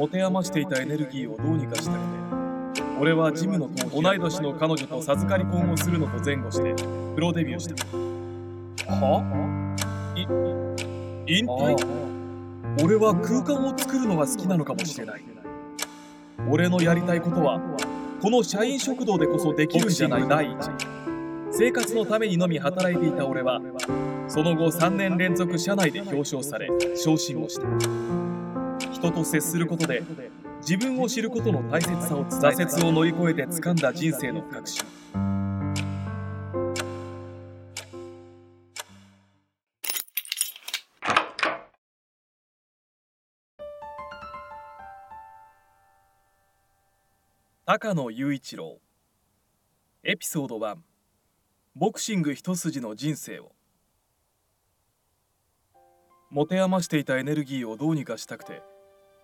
持て余していたエネルギーをどうにかしたくて俺はジムの同い年の彼女と授かり婚をするのと前後してプロデビューした。は？い引退？俺は空間を作るのが好きなのかもしれない。俺のやりたいことはこの社員食堂でこそできるんじゃない。第一生活のためにのみ働いていた俺はその後3年連続社内で表彰され昇進をした人と接することで自分を知ることの大切さを挫折を乗り越えて掴んだ人生の確信高野雄一郎。エピソード1ボクシング一筋の人生を。持て余していたエネルギーをどうにかしたくて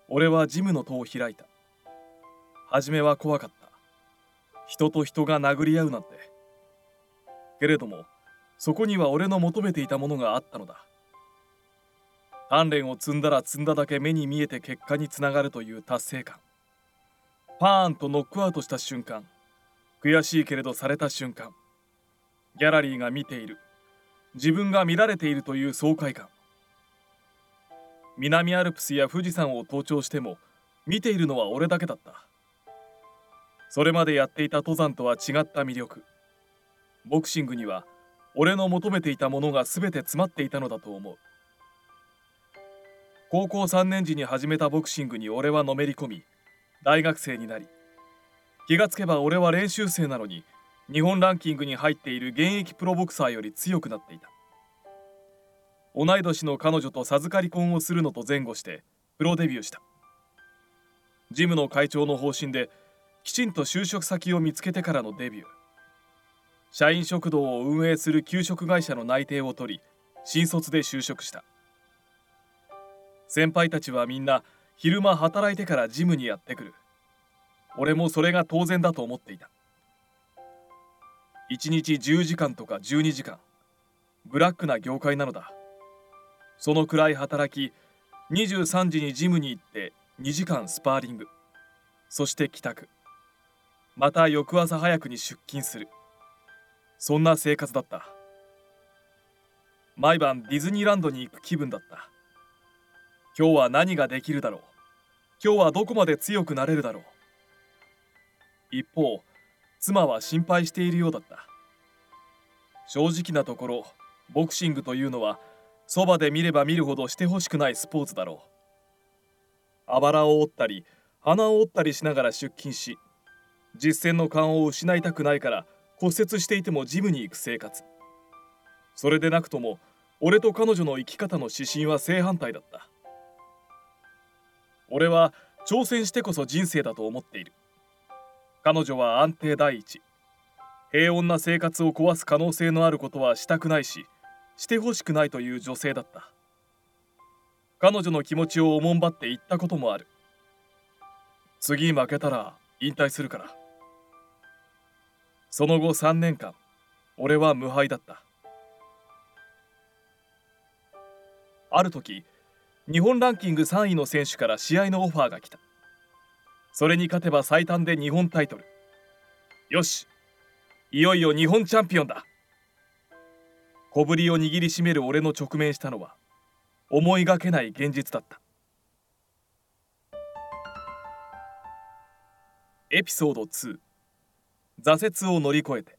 俺はジムの戸を開いた。初めは怖かった。人と人が殴り合うなんて。けれどもそこには俺の求めていたものがあったのだ。鍛錬を積んだら積んだだけ目に見えて結果につながるという達成感。パーンとノックアウトした瞬間悔しいけれどされた瞬間ギャラリーが見ている。自分が見られているという爽快感。南アルプスや富士山を登頂しても見ているのは俺だけだった。それまでやっていた登山とは違った魅力。ボクシングには俺の求めていたものが全て詰まっていたのだと思う。高校3年時に始めたボクシングに俺はのめり込み大学生になり気がつけば俺は練習生なのに日本ランキングに入っている現役プロボクサーより強くなっていた。同い年の彼女と授かり婚をするのと前後してプロデビューした。ジムの会長の方針できちんと就職先を見つけてからのデビュー。社員食堂を運営する給食会社の内定を取り新卒で就職した。先輩たちはみんな昼間働いてからジムにやってくる。俺もそれが当然だと思っていた。1日10時間とか12時間ブラックな業界なのだ。そのくらい働き23時にジムに行って2時間スパーリング。そして帰宅。また翌朝早くに出勤する。そんな生活だった。毎晩ディズニーランドに行く気分だった。今日は何ができるだろう。今日はどこまで強くなれるだろう。一方妻は心配しているようだった。正直なところボクシングというのはそばで見れば見るほどしてほしくないスポーツだろう。あばらを折ったり鼻を折ったりしながら出勤し実践の勘を失いたくないから骨折していてもジムに行く生活。それでなくとも俺と彼女の生き方の指針は正反対だった。俺は挑戦してこそ人生だと思っている。彼女は安定第一。平穏な生活を壊す可能性のあることはしたくないししてほしくないという女性だった。彼女の気持ちをおもんばって言ったこともある。次負けたら引退するから。その後3年間俺は無敗だった。ある時日本ランキング3位の選手から試合のオファーが来た。それに勝てば最短で日本タイトル。よしいよいよ日本チャンピオンだ。小ぶりを握りしめる俺の直面したのは思いがけない現実だった。エピソード2挫折を乗り越えて。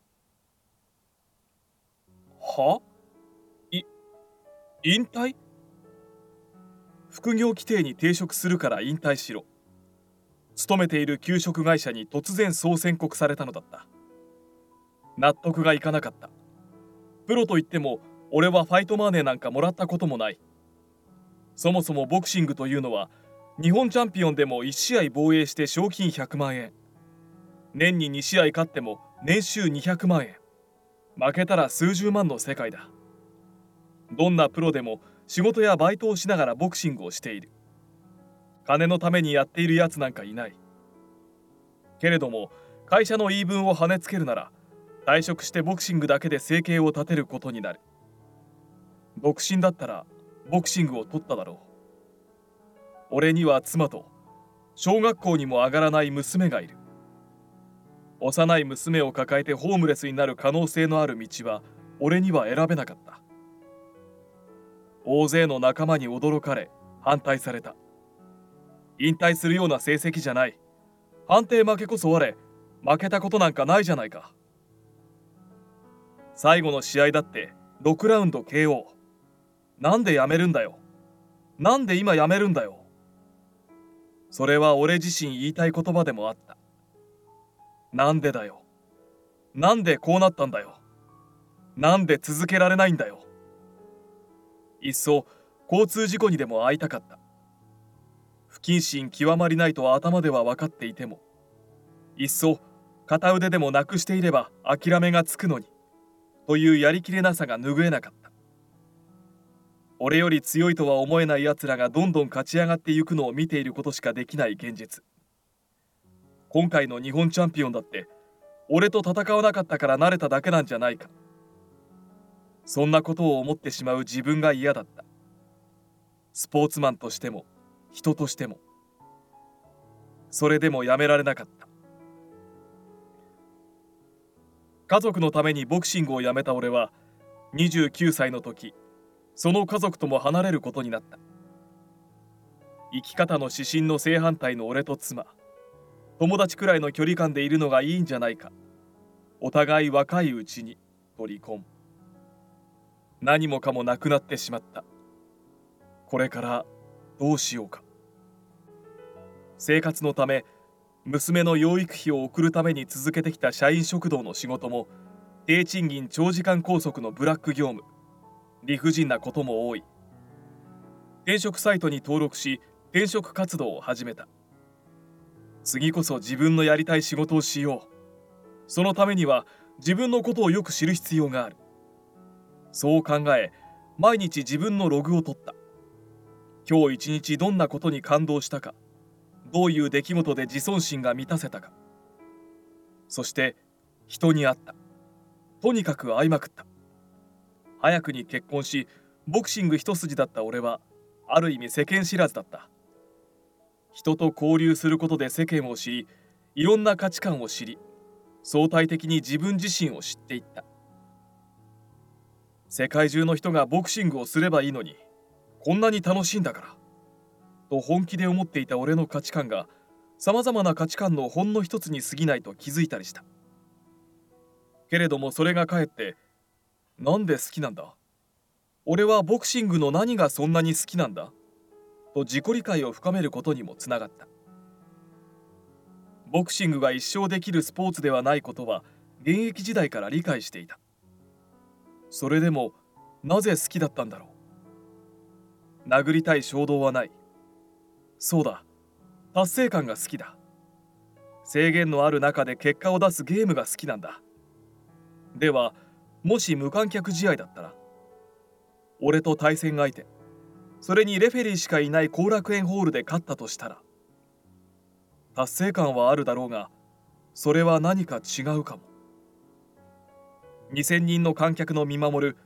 は？い引退？副業規定に抵触するから引退しろ。勤めている給食会社に突然そう宣告されたのだった。納得がいかなかった。プロといっても俺はファイトマネーなんかもらったこともない。そもそもボクシングというのは日本チャンピオンでも1試合防衛して賞金100万円。年に2試合勝っても年収200万円。負けたら数十万の世界だ。どんなプロでも仕事やバイトをしながらボクシングをしている。金のためにやっているやつなんかいない。けれども会社の言い分を跳ねつけるなら退職してボクシングだけで生計を立てることになる。独身だったらボクシングを取っただろう。俺には妻と小学校にも上がらない娘がいる。幼い娘を抱えてホームレスになる可能性のある道は俺には選べなかった。大勢の仲間に驚かれ反対された。引退するような成績じゃない。判定負けこそ我負けたことなんかないじゃないか。最後の試合だって6ラウンド KO なんでやめるんだよ。なんで今やめるんだよ。それは俺自身言いたい言葉でもあった。なんでだよ。なんでこうなったんだよ。なんで続けられないんだよ。いっそ交通事故にでも会いたかった。不謹慎極まりないと頭では分かっていてもいっそ片腕でもなくしていれば諦めがつくのに。というやりきれなさが拭えなかった。俺より強いとは思えない奴らがどんどん勝ち上がっていくのを見ていることしかできない現実。今回の日本チャンピオンだって俺と戦わなかったから慣れただけなんじゃないか。そんなことを思ってしまう自分が嫌だった。スポーツマンとしても人としても。それでもやめられなかった。家族のためにボクシングをやめた俺は29歳の時その家族とも離れることになった。生き方の指針の正反対の俺と妻友達くらいの距離感でいるのがいいんじゃないか。お互い若いうちにと離婚何もかもなくなってしまった。これからどうしようか。生活のため娘の養育費を送るために続けてきた社員食堂の仕事も低賃金長時間拘束のブラック業務理不尽なことも多い。転職サイトに登録し転職活動を始めた。次こそ自分のやりたい仕事をしよう。そのためには自分のことをよく知る必要がある。そう考え毎日自分のログを取った。今日一日どんなことに感動したか。どういう出来事で自尊心が満たせたか。そして人に会った。とにかく会いまくった。早くに結婚しボクシング一筋だった俺はある意味世間知らずだった。人と交流することで世間を知りいろんな価値観を知り相対的に自分自身を知っていった。世界中の人がボクシングをすればいいのにこんなに楽しいんだから。と本気で思っていた俺の価値観がさまざまな価値観のほんの一つに過ぎないと気づいたりした。けれどもそれがかえってなんで好きなんだ？俺はボクシングの何がそんなに好きなんだ？と自己理解を深めることにもつながった。ボクシングが一生できるスポーツではないことは現役時代から理解していた。それでもなぜ好きだったんだろう？殴りたい衝動はない。そうだ。達成感が好きだ。制限のある中で結果を出すゲームが好きなんだ。ではもし無観客試合だったら俺と対戦相手それにレフェリーしかいない後楽園ホールで勝ったとしたら達成感はあるだろうがそれは何か違うかも。2000人の観客の見守る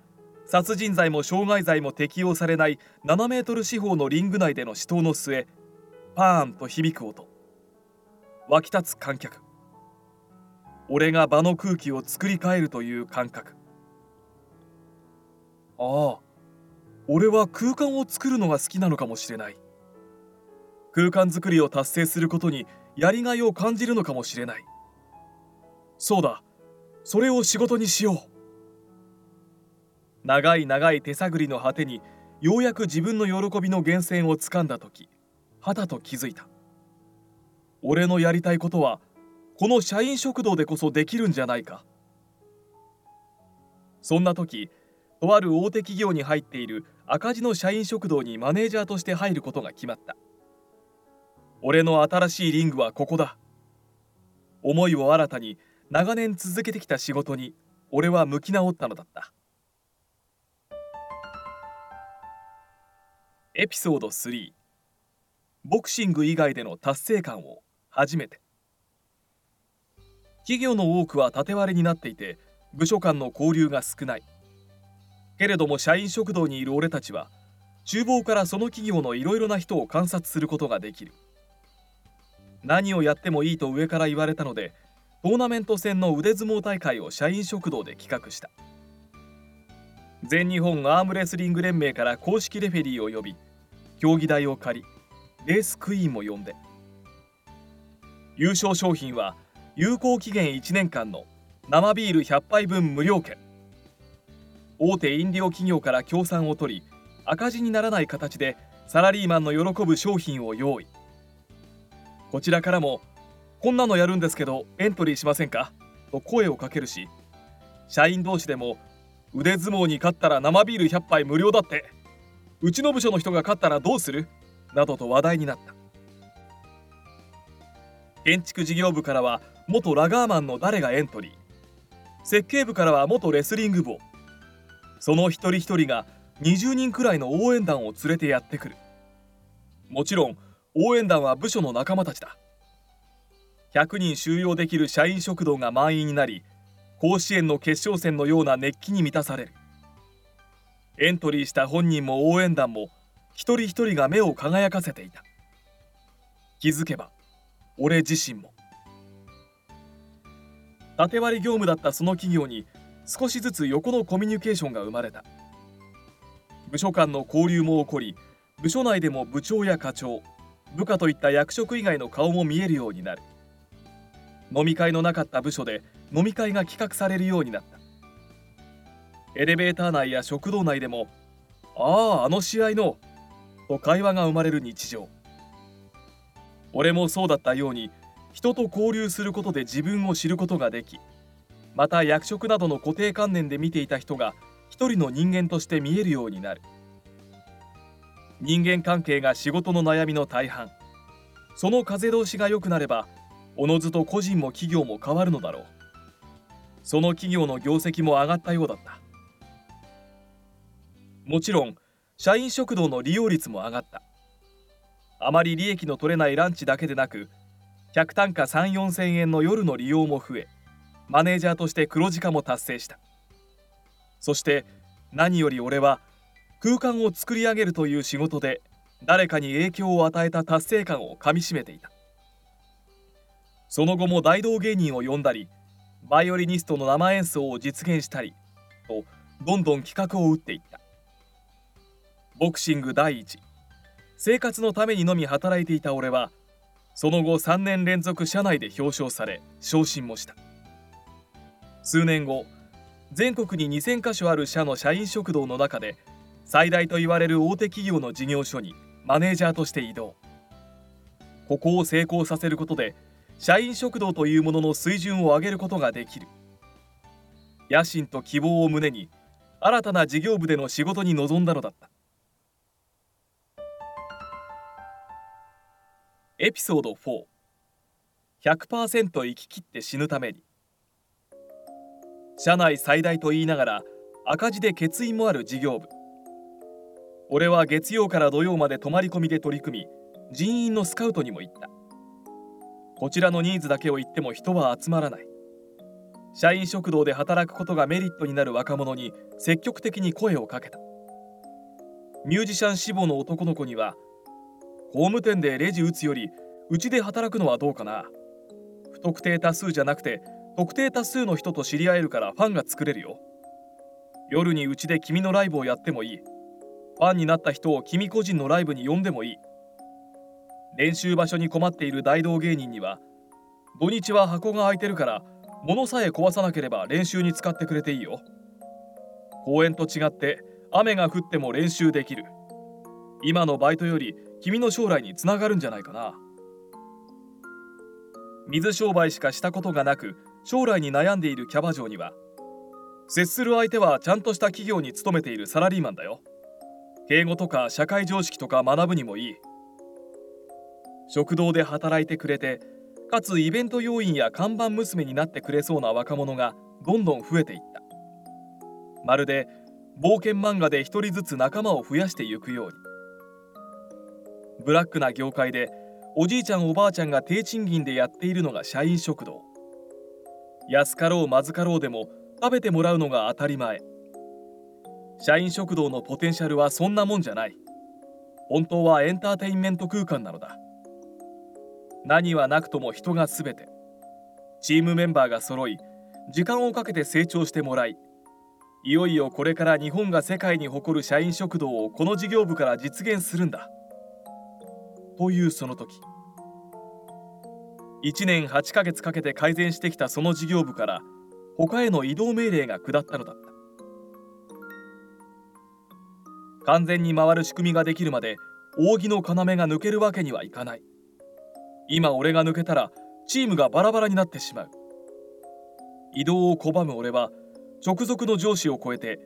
殺人罪も傷害罪も適用されない7メートル四方のリング内での死闘の末パーンと響く音。湧き立つ観客。俺が場の空気を作り変えるという感覚。ああ俺は空間を作るのが好きなのかもしれない。空間作りを達成することにやりがいを感じるのかもしれない。そうだそれを仕事にしよう。長い長い手探りの果てにようやく自分の喜びの源泉をつかんだ時。はたと気づいた。俺のやりたいことはこの社員食堂でこそできるんじゃないか。そんな時とある大手企業に入っている赤字の社員食堂にマネージャーとして入ることが決まった。俺の新しいリングはここだ。思いを新たに長年続けてきた仕事に俺は向き直ったのだった。エピソード3ボクシング以外での達成感を初めて。企業の多くは縦割りになっていて部署間の交流が少ない。けれども社員食堂にいる俺たちは厨房からその企業のいろいろな人を観察することができる。何をやってもいいと上から言われたのでトーナメント戦の腕相撲大会を社員食堂で企画した。全日本アームレスリング連盟から公式レフェリーを呼び競技台を借りレースクイーンも呼んで。優勝商品は有効期限1年間の生ビール100杯分無料券。大手飲料企業から協賛を取り赤字にならない形でサラリーマンの喜ぶ商品を用意。こちらからもこんなのやるんですけどエントリーしませんか？と声をかけるし社員同士でも腕相撲に勝ったら生ビール100杯無料だって。うちの部署の人が勝ったらどうする？などと話題になった。建築事業部からは元ラガーマンの誰がエントリー。設計部からは元レスリング部を。その一人一人が20人くらいの応援団を連れてやってくる。もちろん応援団は部署の仲間たちだ。100人収容できる社員食堂が満員になり甲子園の決勝戦のような熱気に満たされる。エントリーした本人も応援団も一人一人が目を輝かせていた。気づけば俺自身も。縦割り業務だったその企業に少しずつ横のコミュニケーションが生まれた。部署間の交流も起こり部署内でも部長や課長部下といった役職以外の顔も見えるようになる。飲み会のなかった部署で飲み会が企画されるようになった。エレベーター内や食堂内でも「あああの試合の」と会話が生まれる日常。俺もそうだったように人と交流することで自分を知ることができまた役職などの固定観念で見ていた人が一人の人間として見えるようになる。人間関係が仕事の悩みの大半その風通しが良くなればおのずと個人も企業も変わるのだろう。その企業の業績も上がったようだった。もちろん社員食堂の利用率も上がった。あまり利益の取れないランチだけでなく客単価3 4千円の夜の利用も増えマネージャーとして黒字化も達成した。そして何より俺は空間を作り上げるという仕事で誰かに影響を与えた達成感をかみしめていた。その後も大道芸人を呼んだりバイオリニストの生演奏を実現したりとどんどん企画を打っていった。ボクシング第一。生活のためにのみ働いていた俺はその後3年連続社内で表彰され昇進もした。数年後全国に2000カ所ある社の社員食堂の中で最大と言われる大手企業の事業所にマネージャーとして移動。ここを成功させることで社員食堂というものの水準を上げることができる。野心と希望を胸に新たな事業部での仕事に臨んだのだった。エピソード4100%生き切って死ぬために。社内最大と言いながら赤字で欠員もある事業部。俺は月曜から土曜まで泊まり込みで取り組み人員のスカウトにも行った。こちらのニーズだけを言っても人は集まらない。社員食堂で働くことがメリットになる若者に積極的に声をかけた。ミュージシャン志望の男の子には工務店でレジ打つよりうちで働くのはどうかな。不特定多数じゃなくて特定多数の人と知り合えるからファンが作れるよ。夜にうちで君のライブをやってもいい。ファンになった人を君個人のライブに呼んでもいい。練習場所に困っている大道芸人には土日は箱が空いてるから物さえ壊さなければ練習に使ってくれていいよ。公園と違って雨が降っても練習できる。今のバイトより君の将来につながるんじゃないかな。水商売しかしたことがなく将来に悩んでいるキャバ嬢には接する相手はちゃんとした企業に勤めているサラリーマンだよ。敬語とか社会常識とか学ぶにもいい。食堂で働いてくれてかつイベント要員や看板娘になってくれそうな若者がどんどん増えていった。まるで冒険漫画で一人ずつ仲間を増やしていくように。ブラックな業界でおじいちゃんおばあちゃんが低賃金でやっているのが社員食堂。安かろうまずかろうでも食べてもらうのが当たり前。社員食堂のポテンシャルはそんなもんじゃない。本当はエンターテインメント空間なのだ。何はなくとも人が全て。チームメンバーが揃い時間をかけて成長してもらいいよいよこれから日本が世界に誇る社員食堂をこの事業部から実現するんだ。というその時。1年8ヶ月かけて改善してきたその事業部から他への移動命令が下ったのだった。完全に回る仕組みができるまで扇の要が抜けるわけにはいかない。今俺が抜けたらチームがバラバラになってしまう。移動を拒む俺は直属の上司を超えて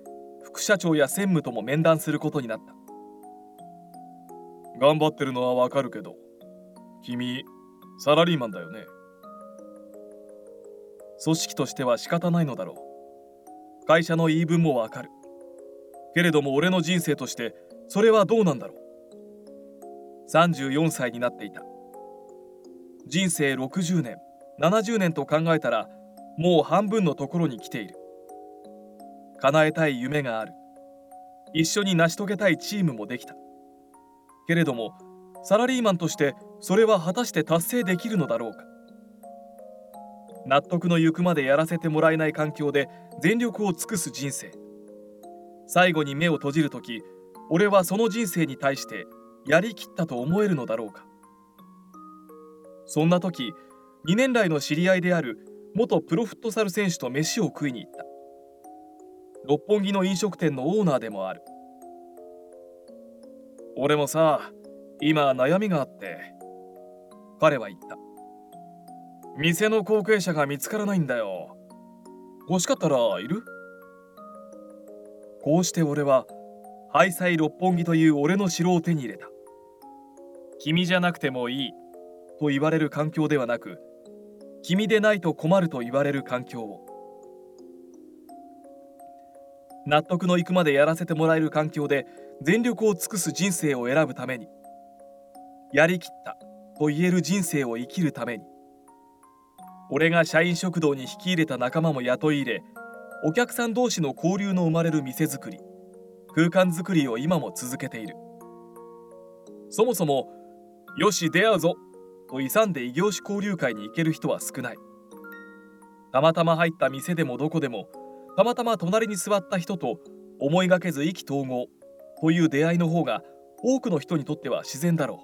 副社長や専務とも面談することになった。頑張ってるのはわかるけど君サラリーマンだよね？組織としては仕方ないのだろう。会社の言い分もわかる。けれども俺の人生としてそれはどうなんだろう？34歳になっていた。人生60年70年と考えたらもう半分のところに来ている。叶えたい夢がある。一緒に成し遂げたいチームもできた。けれどもサラリーマンとしてそれは果たして達成できるのだろうか？納得のゆくまでやらせてもらえない環境で全力を尽くす人生。最後に目を閉じる時俺はその人生に対してやりきったと思えるのだろうか？そんな時2年来の知り合いである元プロフットサル選手と飯を食いに行った。六本木の飲食店のオーナーでもある。俺もさ今悩みがあって彼は言った。店の後継者が見つからないんだよ。欲しかったらいる？こうして俺はハイサイ六本木という俺の城を手に入れた。君じゃなくてもいいと言われる環境ではなく君でないと困ると言われる環境を。納得のいくまでやらせてもらえる環境で全力を尽くす人生を選ぶためにやりきったと言える人生を生きるために俺が社員食堂に引き入れた仲間も雇い入れお客さん同士の交流の生まれる店づくり空間づくりを今も続けている。そもそも「よし出会うぞ」と勇んで異業種交流会に行ける人は少ない。たまたま入った店でもどこでもたまたま隣に座った人と思いがけず意気投合。という出会いの方が多くの人にとっては自然だろ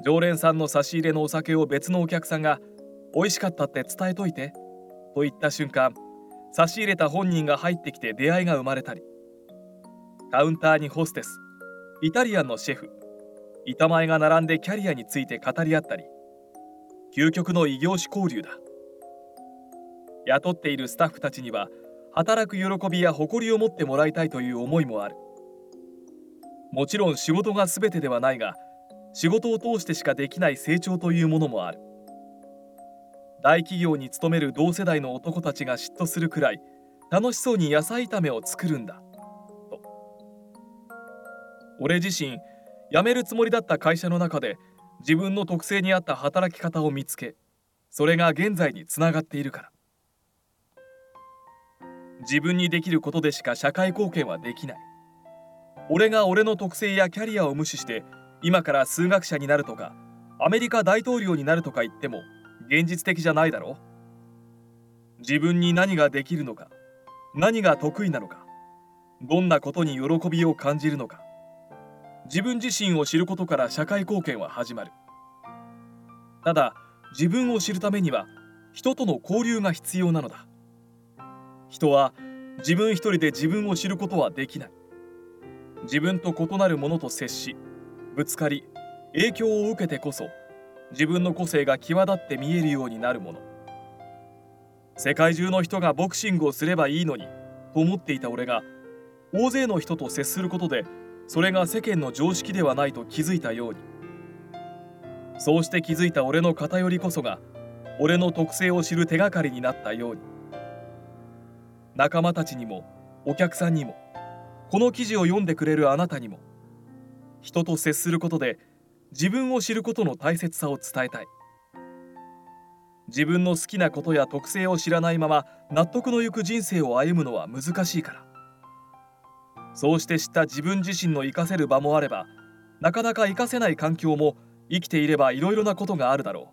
う。常連さんの差し入れのお酒を別のお客さんが美味しかったって伝えといてと言った瞬間差し入れた本人が入ってきて出会いが生まれたり。カウンターにホステスイタリアンのシェフ板前が並んでキャリアについて語り合ったり。究極の異業種交流だ。雇っているスタッフたちには働く喜びや誇りを持ってもらいたいという思いもある。もちろん仕事が全てではないが仕事を通してしかできない成長というものもある。大企業に勤める同世代の男たちが嫉妬するくらい楽しそうに野菜炒めを作るんだと。俺自身辞めるつもりだった会社の中で自分の特性に合った働き方を見つけそれが現在につながっているから。自分にできることでしか社会貢献はできない。俺が俺の特性やキャリアを無視して今から数学者になるとかアメリカ大統領になるとか言っても現実的じゃないだろ自分に何ができるのか何が得意なのかどんなことに喜びを感じるのか。自分自身を知ることから社会貢献は始まる。ただ自分を知るためには人との交流が必要なのだ。人は自分一人で自分を知ることはできない。自分と異なるものと接しぶつかり影響を受けてこそ自分の個性が際立って見えるようになるもの。世界中の人がボクシングをすればいいのにと思っていた俺が大勢の人と接することでそれが世間の常識ではないと気づいたように。そうして気づいた俺の偏りこそが俺の特性を知る手がかりになったように。仲間たちにもお客さんにもこの記事を読んでくれるあなたにも人と接することで自分を知ることの大切さを伝えたい。自分の好きなことや特性を知らないまま納得のゆく人生を歩むのは難しいから。そうして知った自分自身の活かせる場もあればなかなか活かせない環境も生きていればいろいろなことがあるだろ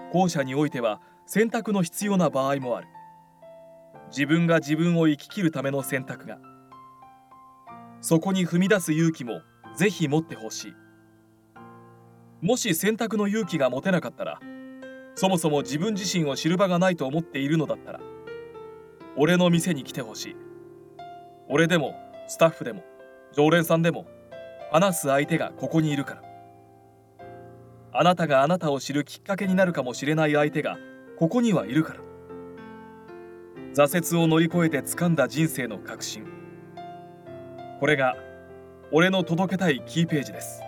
う。後者においては選択の必要な場合もある。自分が自分を生き切るための選択が。そこに踏み出す勇気もぜひ持ってほしい。もし選択の勇気が持てなかったらそもそも自分自身を知る場がないと思っているのだったら俺の店に来てほしい。俺でもスタッフでも常連さんでも話す相手がここにいるから。あなたがあなたを知るきっかけになるかもしれない相手がここにはいるから。挫折を乗り越えて掴んだ人生の確信。これが俺の届けたいキーページです。